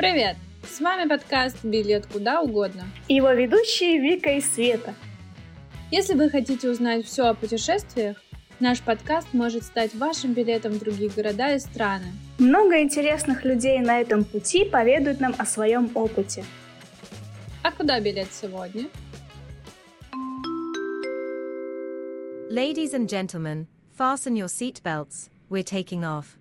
Привет! С вами подкаст «Билет куда угодно». И его ведущие Вика и Света. Если вы хотите узнать все о путешествиях, наш подкаст может стать вашим билетом в другие города и страны. Много интересных людей на этом пути поведают нам о своем опыте. А куда билет сегодня? Ladies and gentlemen, fasten your seatbelts. We're taking off.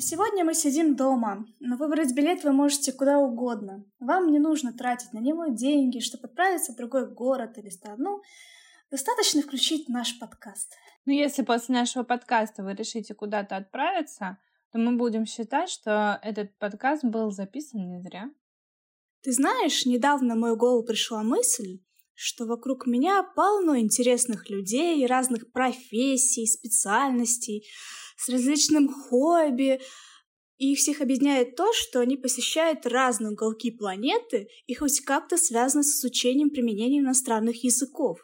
Сегодня мы сидим дома, но выбрать билет вы можете куда угодно. Вам не нужно тратить на него деньги, чтобы отправиться в другой город или страну. Достаточно включить наш подкаст. Ну, если после нашего подкаста вы решите куда-то отправиться, то мы будем считать, что этот подкаст был записан не зря. Ты знаешь, недавно в мою голову пришла мысль, что вокруг меня полно интересных людей, разных профессий, специальностей, с различным хобби. И их всех объединяет то, что они посещают разные уголки планеты и хоть как-то связаны с изучением применения иностранных языков.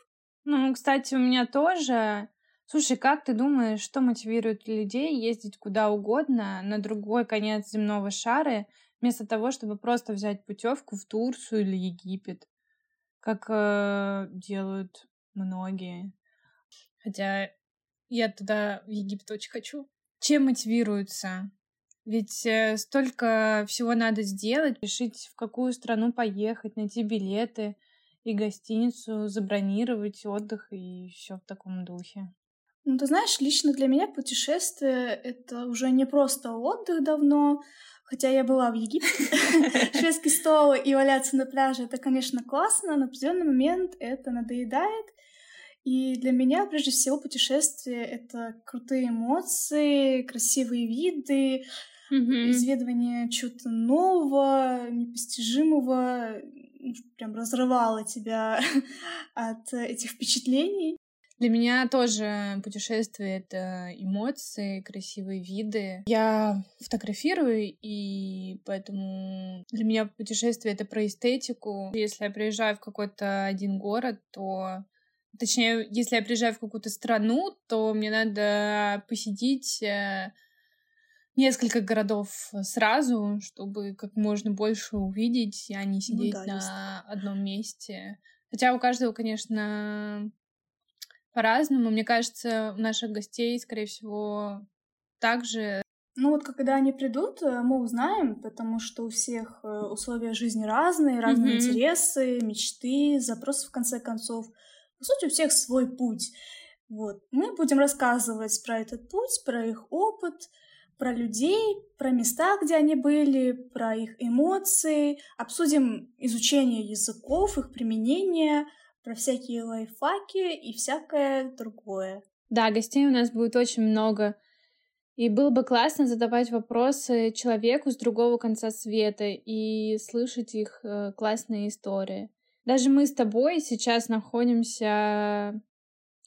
Ну, кстати, у меня тоже. Слушай, как ты думаешь, что мотивирует людей ездить куда угодно на другой конец земного шара, вместо того, чтобы просто взять путевку в Турцию или Египет, как э, делают многие? Хотя я туда, в Египет, очень хочу. Чем мотивируются? Ведь э, столько всего надо сделать, решить, в какую страну поехать, найти билеты и гостиницу, забронировать отдых и все в таком духе. Ну, ты знаешь, лично для меня путешествие — это уже не просто отдых давно, хотя я была в Египте, шведский стол и валяться на пляже — это, конечно, классно, но в определенный момент это надоедает, и для меня, прежде всего, путешествие — это крутые эмоции, красивые виды, mm-hmm. изведывание чего-то нового, непостижимого, прям разрывало тебя от этих впечатлений. Для меня тоже путешествие — это эмоции, красивые виды. Я фотографирую, и поэтому для меня путешествие — это про эстетику. Если я приезжаю в какой-то один город, то Точнее, если я приезжаю в какую-то страну, то мне надо посетить э, несколько городов сразу, чтобы как можно больше увидеть, а не ну сидеть ну, да, на есть. одном месте. Хотя у каждого, конечно, по-разному. Мне кажется, у наших гостей, скорее всего, также. Ну вот когда они придут, э, мы узнаем, потому что у всех э, условия жизни разные, разные mm-hmm. интересы, мечты, запросы в конце концов. По сути, у всех свой путь. Вот. Мы будем рассказывать про этот путь, про их опыт, про людей, про места, где они были, про их эмоции, обсудим изучение языков, их применение, про всякие лайфхаки и всякое другое. Да, гостей у нас будет очень много. И было бы классно задавать вопросы человеку с другого конца света и слышать их э, классные истории. Даже мы с тобой сейчас находимся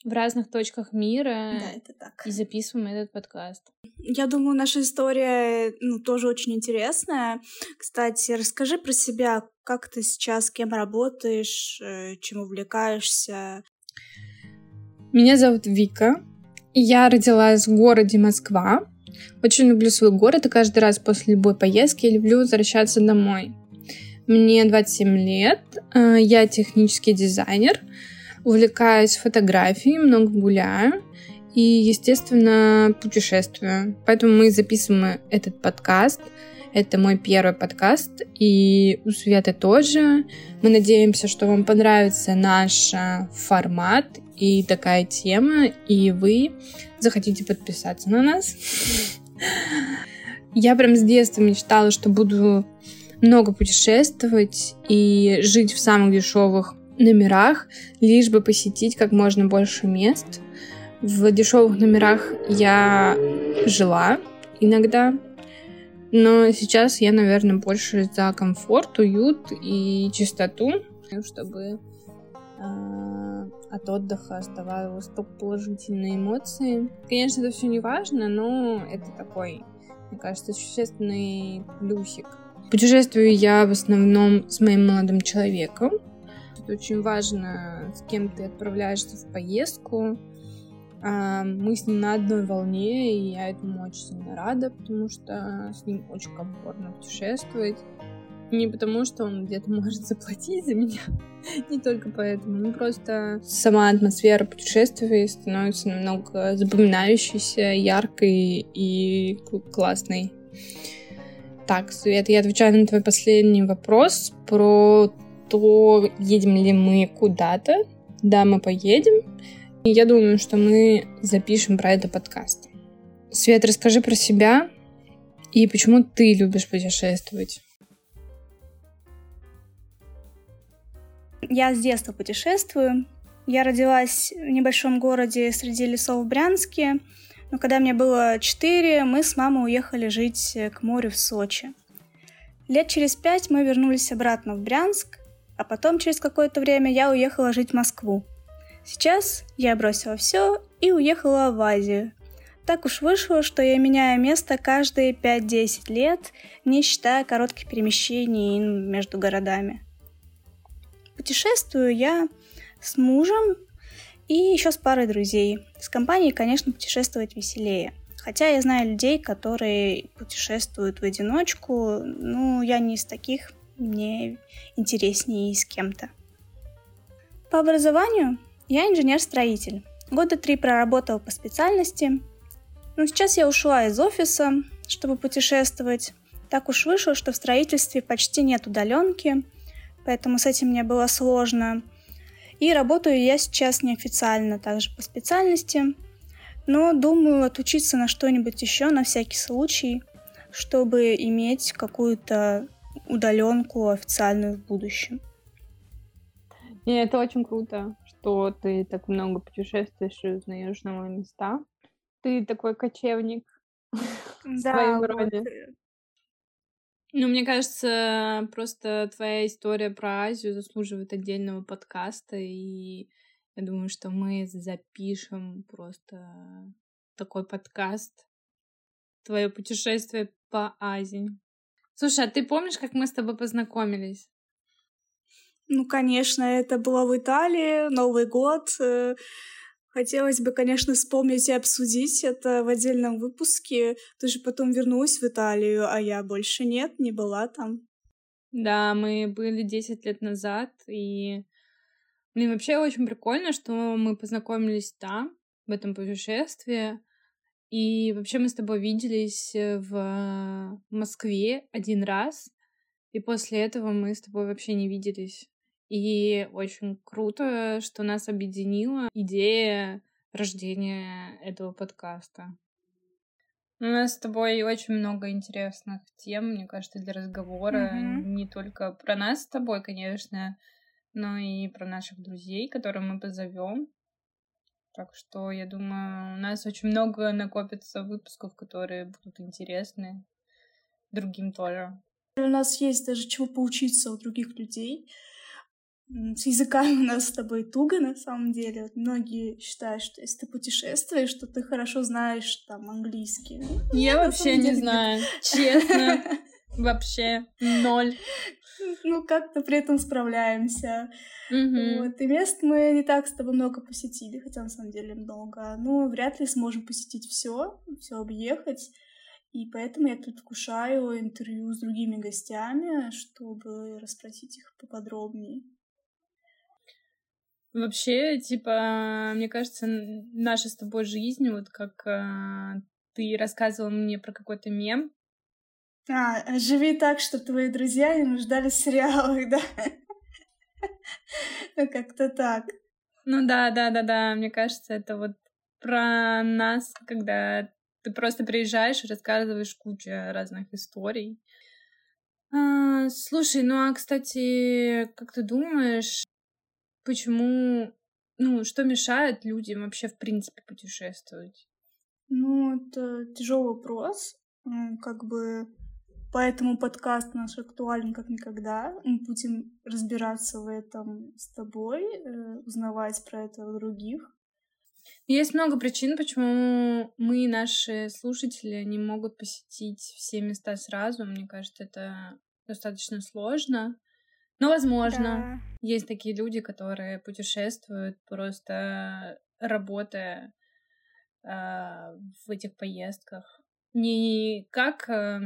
в разных точках мира да, это так. и записываем этот подкаст. Я думаю, наша история ну, тоже очень интересная. Кстати, расскажи про себя, как ты сейчас, кем работаешь, э, чем увлекаешься. Меня зовут Вика. Я родилась в городе Москва. Очень люблю свой город, и каждый раз после любой поездки я люблю возвращаться домой. Мне 27 лет, э, я технический дизайнер, увлекаюсь фотографией, много гуляю и, естественно, путешествую. Поэтому мы записываем этот подкаст. Это мой первый подкаст, и у Светы тоже. Мы надеемся, что вам понравится наш э, формат и такая тема, и вы захотите подписаться на нас. Я прям с детства мечтала, что буду много путешествовать и жить в самых дешевых номерах, лишь бы посетить как можно больше мест. В дешевых номерах я жила иногда, но сейчас я, наверное, больше за комфорт, уют и чистоту, чтобы э, от отдыха оставалось только положительные эмоции. Конечно, это все не важно, но это такой, мне кажется, существенный плюсик Путешествую я в основном с моим молодым человеком. Это очень важно, с кем ты отправляешься в поездку. А, мы с ним на одной волне, и я этому очень сильно рада, потому что с ним очень комфортно путешествовать. Не потому, что он где-то может заплатить за меня, не только поэтому, ну просто сама атмосфера путешествия становится намного запоминающейся, яркой и классной. Так, Свет, я отвечаю на твой последний вопрос про то, едем ли мы куда-то. Да, мы поедем. И я думаю, что мы запишем про это подкаст. Свет, расскажи про себя и почему ты любишь путешествовать. Я с детства путешествую. Я родилась в небольшом городе среди лесов в Брянске. Но когда мне было четыре, мы с мамой уехали жить к морю в Сочи. Лет через пять мы вернулись обратно в Брянск, а потом через какое-то время я уехала жить в Москву. Сейчас я бросила все и уехала в Азию. Так уж вышло, что я меняю место каждые 5-10 лет, не считая коротких перемещений между городами. Путешествую я с мужем и еще с парой друзей. С компанией, конечно, путешествовать веселее. Хотя я знаю людей, которые путешествуют в одиночку, ну, я не из таких, мне интереснее с кем-то. По образованию я инженер-строитель. Года три проработал по специальности, но сейчас я ушла из офиса, чтобы путешествовать. Так уж вышло, что в строительстве почти нет удаленки – поэтому с этим мне было сложно. И работаю я сейчас неофициально, также по специальности, но думаю отучиться на что-нибудь еще на всякий случай, чтобы иметь какую-то удаленку официальную в будущем. И это очень круто, что ты так много путешествуешь и узнаешь новые места. Ты такой кочевник в своем роде. Э, ну, мне кажется, просто твоя история про Азию заслуживает отдельного подкаста, и я думаю, что мы запишем просто такой подкаст. Твое путешествие по Азии. Слушай, а ты помнишь, как мы с тобой познакомились? Ну, конечно, это было в Италии, Новый год. Э, Хотелось бы, конечно, вспомнить и обсудить это в отдельном выпуске. Ты же потом вернулась в Италию, а я больше нет, не была там. Да, мы были 10 лет назад, и мне вообще очень прикольно, что мы познакомились там, в этом путешествии. И вообще мы с тобой виделись в Москве один раз, и после этого мы с тобой вообще не виделись. И очень круто, что нас объединила идея рождения этого подкаста. У нас с тобой очень много интересных тем, мне кажется, для разговора. Mm-hmm. Не только про нас с тобой, конечно, но и про наших друзей, которые мы позовем. Так что я думаю, у нас очень много накопится выпусков, которые будут интересны другим тоже. У нас есть даже чего поучиться у других людей. С языками у нас с тобой туго, на самом деле. Вот многие считают, что если ты путешествуешь, что ты хорошо знаешь там английский. Ну, Я вообще не знаю, честно. Вообще ноль. Ну, как-то при этом справляемся. Вот. И мест мы не так с тобой много посетили, хотя на самом деле много. Но вряд ли сможем посетить все, все объехать. И поэтому я предвкушаю интервью с другими гостями, чтобы расспросить их поподробнее. Вообще, типа, мне кажется, наша с тобой жизнь, вот как э, ты рассказывал мне про какой-то мем. А, живи так, что твои друзья не нуждались в сериалах, да? Ну, как-то так. Ну да, да, да, да. Мне кажется, это вот про нас, когда ты просто приезжаешь и рассказываешь кучу разных историй. А, слушай, ну а кстати, как ты думаешь, Почему, ну, что мешает людям вообще в принципе путешествовать? Ну, это тяжелый вопрос. Как бы поэтому подкаст наш актуален как никогда. Мы будем разбираться в этом с тобой, э, узнавать про это у других. Есть много причин, почему мы и наши слушатели не могут посетить все места сразу. Мне кажется, это достаточно сложно. Ну, возможно, да. есть такие люди, которые путешествуют просто работая в этих поездках. Не как э,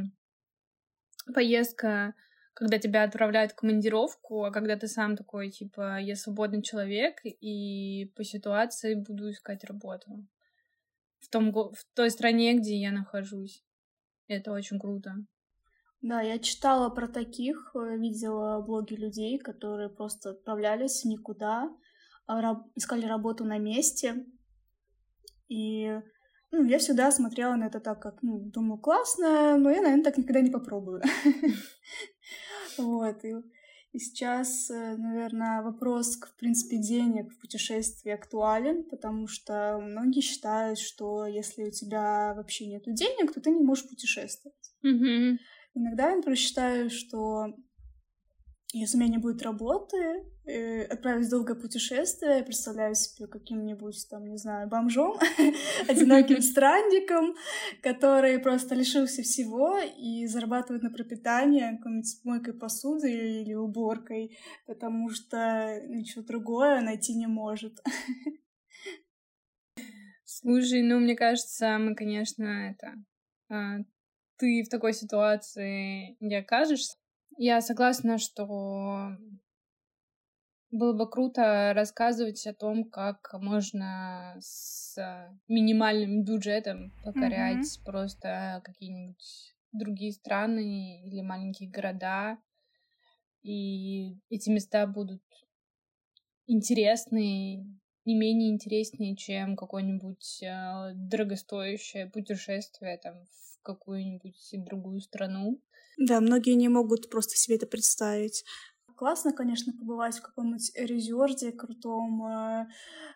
поездка, когда тебя отправляют в командировку, а когда ты сам такой, типа, я свободный человек, и по ситуации буду искать работу в, том, в той стране, где я нахожусь. Это очень круто. Да, я читала про таких, э, видела блоги людей, которые просто отправлялись никуда, а искали работу на месте. И ну, я всегда смотрела на это так, как, ну, думаю, классно, но я, наверное, так никогда не попробую. Вот, и сейчас, э, наверное, вопрос, в принципе, денег в путешествии актуален, потому что многие считают, что если у тебя вообще нет денег, то ты не можешь путешествовать. Иногда я, например, считаю, что если у меня не будет работы, э, в долгое путешествие, я представляю себе каким-нибудь, там, не знаю, бомжом, одиноким странником, который просто лишился всего и зарабатывает на пропитание какой-нибудь мойкой посуды или уборкой, потому что ничего другое найти не может. Слушай, ну, мне кажется, мы, конечно, это... Ты в такой ситуации не окажешься, я согласна, что было бы круто рассказывать о том, как можно с минимальным бюджетом покорять mm-hmm. просто какие-нибудь другие страны или маленькие города. И эти места будут интересные, не менее интереснее, чем какое-нибудь э, дорогостоящее путешествие там, в какую-нибудь другую страну. Да, многие не могут просто себе это представить. Классно, конечно, побывать в каком-нибудь резорте крутом, э,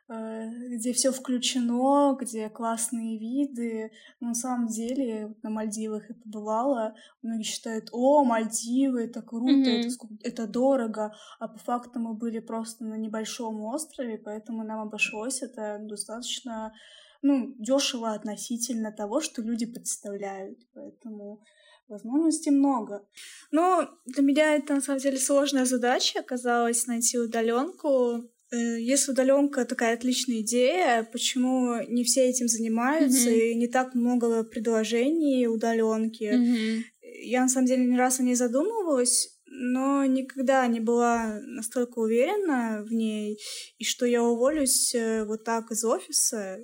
э, где все включено, где классные виды. Но на самом деле на Мальдивах я побывала. Многие считают, о, Мальдивы, это круто, mm-hmm. это, это дорого. А по факту мы были просто на небольшом острове, поэтому нам обошлось это достаточно ну, дешево относительно того, что люди представляют. Поэтому Возможностей много. Но для меня это на самом деле сложная задача оказалась найти удаленку. Э, если удаленка такая отличная идея, почему не все этим занимаются mm-hmm. и не так много предложений удаленки? Mm-hmm. Я на самом деле ни разу не задумывалась, но никогда не была настолько уверена в ней, и что я уволюсь э, вот так из офиса.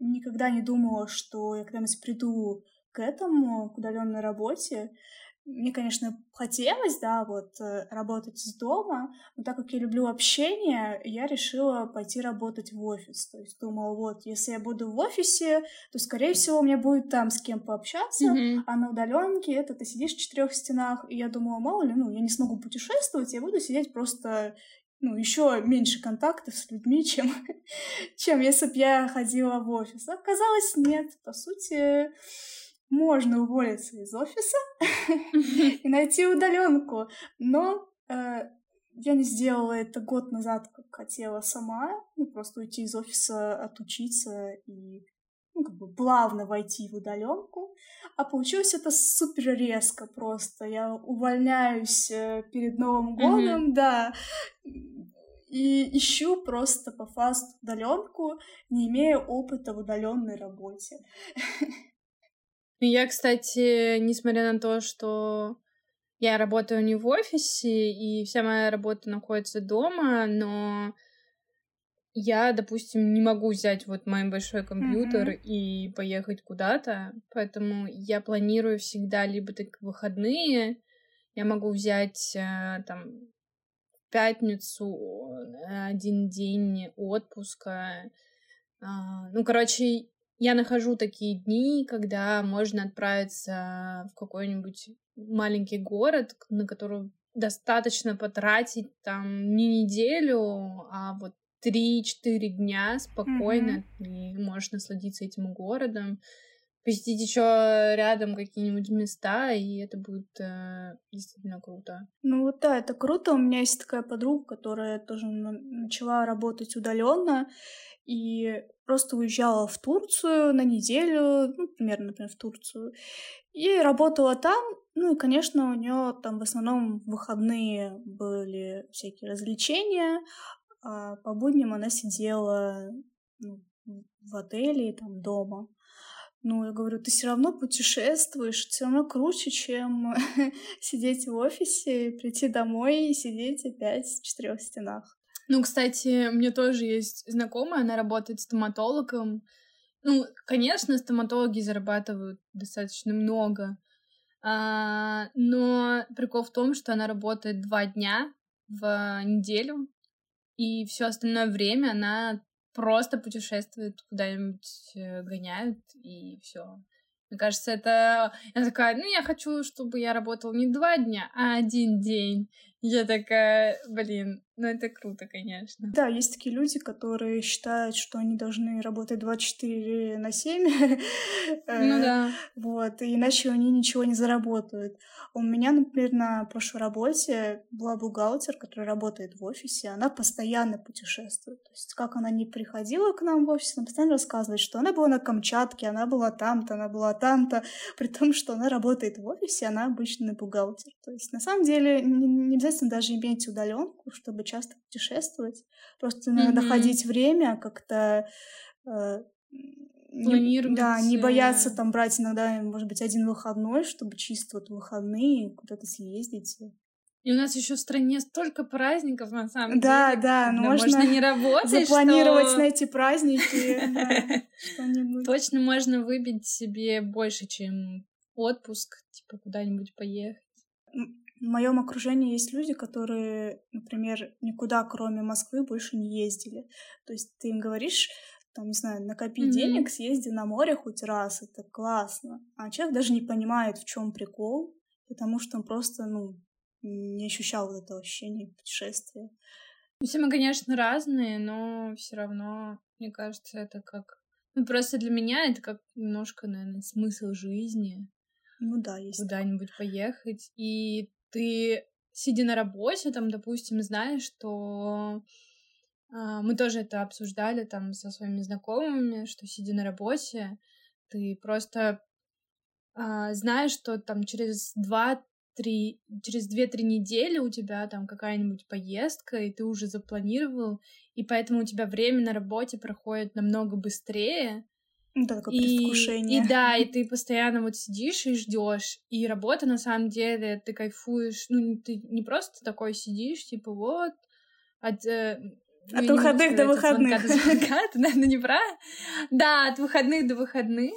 Никогда не думала, что я когда-нибудь приду к этому, к удаленной работе. Мне, конечно, хотелось, да, вот э, работать из дома, но так как я люблю общение, я решила пойти работать в офис. То есть думала, вот, если я буду в офисе, то, скорее всего, у меня будет там с кем пообщаться, mm-hmm. а на удаленке это ты сидишь в четырех стенах, и я думала, мало ли, ну, я не смогу путешествовать, я буду сидеть просто ну, еще меньше контактов с людьми, чем, чем если бы я ходила в офис. Оказалось, нет. По сути, можно уволиться из офиса и найти удаленку. Но э, я не сделала это год назад, как хотела сама. Ну, просто уйти из офиса, отучиться и ну, как бы плавно войти в удаленку. А получилось это супер резко просто. Я увольняюсь э, перед Новым годом, mm-hmm. да. И ищу просто по фасту удаленку, не имея опыта в удаленной работе. Я, кстати, несмотря на то, что я работаю не в офисе, и вся моя работа находится дома, но я, допустим, не могу взять вот мой большой компьютер mm-hmm. и поехать куда-то, поэтому я планирую всегда либо так выходные, я могу взять э, там пятницу один день отпуска. А, ну, короче, я нахожу такие дни, когда можно отправиться в какой-нибудь маленький город, на который достаточно потратить там не неделю, а вот 3-4 дня спокойно mm-hmm. и можешь насладиться этим городом, посетить еще рядом какие-нибудь места, и это будет э, действительно круто. Ну вот да, это круто. У меня есть такая подруга, которая тоже начала работать удаленно, и просто уезжала в Турцию на неделю, ну, примерно, например, в Турцию, и работала там, ну и, конечно, у нее там в основном выходные были всякие развлечения, а по будням она сидела ну, в отеле, там, дома. Ну, я говорю, ты все равно путешествуешь, все равно круче, чем сидеть в офисе, прийти домой и сидеть опять в четырех стенах. Ну, кстати, мне тоже есть знакомая, она работает стоматологом. Ну, конечно, стоматологи зарабатывают достаточно много, а, но прикол в том, что она работает два дня в неделю, и все остальное время она просто путешествует куда-нибудь, э, гоняют, и все. Мне кажется, это... Я такая, ну, я хочу, чтобы я работала не два дня, а один день. Я такая, блин, ну это круто, конечно. Да, есть такие люди, которые считают, что они должны работать 24 на 7. Ну да. Вот, иначе они ничего не заработают. У меня, например, на прошлой работе была бухгалтер, которая работает в офисе, она постоянно путешествует. То есть как она не приходила к нам в офис, она постоянно рассказывает, что она была на Камчатке, она была там-то, она была там-то, при том, что она работает в офисе, она обычный бухгалтер. То есть на самом деле не обязательно даже иметь удаленку, чтобы часто путешествовать. Просто надо mm-hmm. находить время как-то э, планировать. Да, не бояться там брать иногда, может быть, один выходной, чтобы чисто вот выходные куда-то съездить. И у нас еще в стране столько праздников, на самом да, деле. Да, да, можно, можно не работать. Запланировать что... на эти праздники что-нибудь. Точно можно выбить себе больше, чем отпуск, типа куда-нибудь поехать. В моем окружении есть люди, которые, например, никуда, кроме Москвы, больше не ездили. То есть ты им говоришь, там, не знаю, накопи mm-hmm. денег, съезди на море хоть раз, это классно. А человек даже не понимает, в чем прикол, потому что он просто, ну, не ощущал вот этого ощущения путешествия. Все мы, конечно, разные, но все равно, мне кажется, это как... Ну, просто для меня это как немножко, наверное, смысл жизни. Ну да, есть. Куда-нибудь поехать. И ты, сидя на работе, там, допустим, знаешь, что а, мы тоже это обсуждали там со своими знакомыми, что сидя на работе, ты просто а, знаешь, что там через два три, через две-три недели у тебя там какая-нибудь поездка, и ты уже запланировал, и поэтому у тебя время на работе проходит намного быстрее, да, такое и, предвкушение. И да, и ты постоянно вот сидишь и ждешь. И работа на самом деле, ты кайфуешь. Ну, ты не просто такой сидишь, типа вот. От, э, от ну, выходных до выходных. От звонка, это, наверное, неправильно. Да, от выходных до выходных.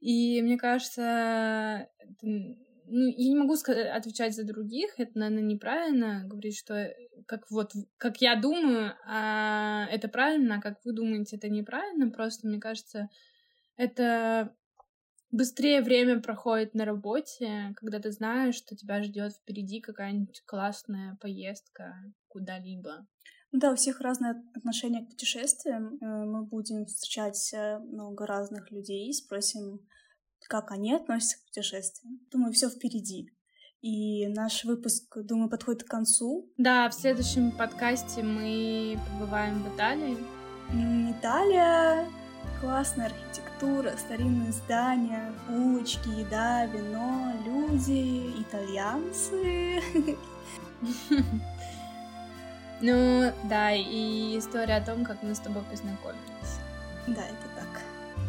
И мне кажется, ну, я не могу сказать, отвечать за других, это, наверное, неправильно говорить, что как вот, как я думаю, а это правильно, а как вы думаете, это неправильно, просто, мне кажется, это быстрее время проходит на работе, когда ты знаешь, что тебя ждет впереди какая-нибудь классная поездка куда-либо. Да, у всех разные отношения к путешествиям. Э, мы будем встречать э, много разных людей, спросим, как они относятся к путешествиям. Думаю, все впереди. И наш выпуск, думаю, подходит к концу. Да, в следующем подкасте мы побываем в Италии. Италия, классная архитектура, старинные здания, улочки, еда, вино, люди, итальянцы. Ну, да, и история о том, как мы с тобой познакомились. Да, это так.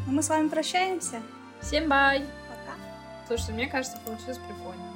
Ну, мы с вами прощаемся. Всем бай! Пока. Слушай, мне кажется, получилось прикольно.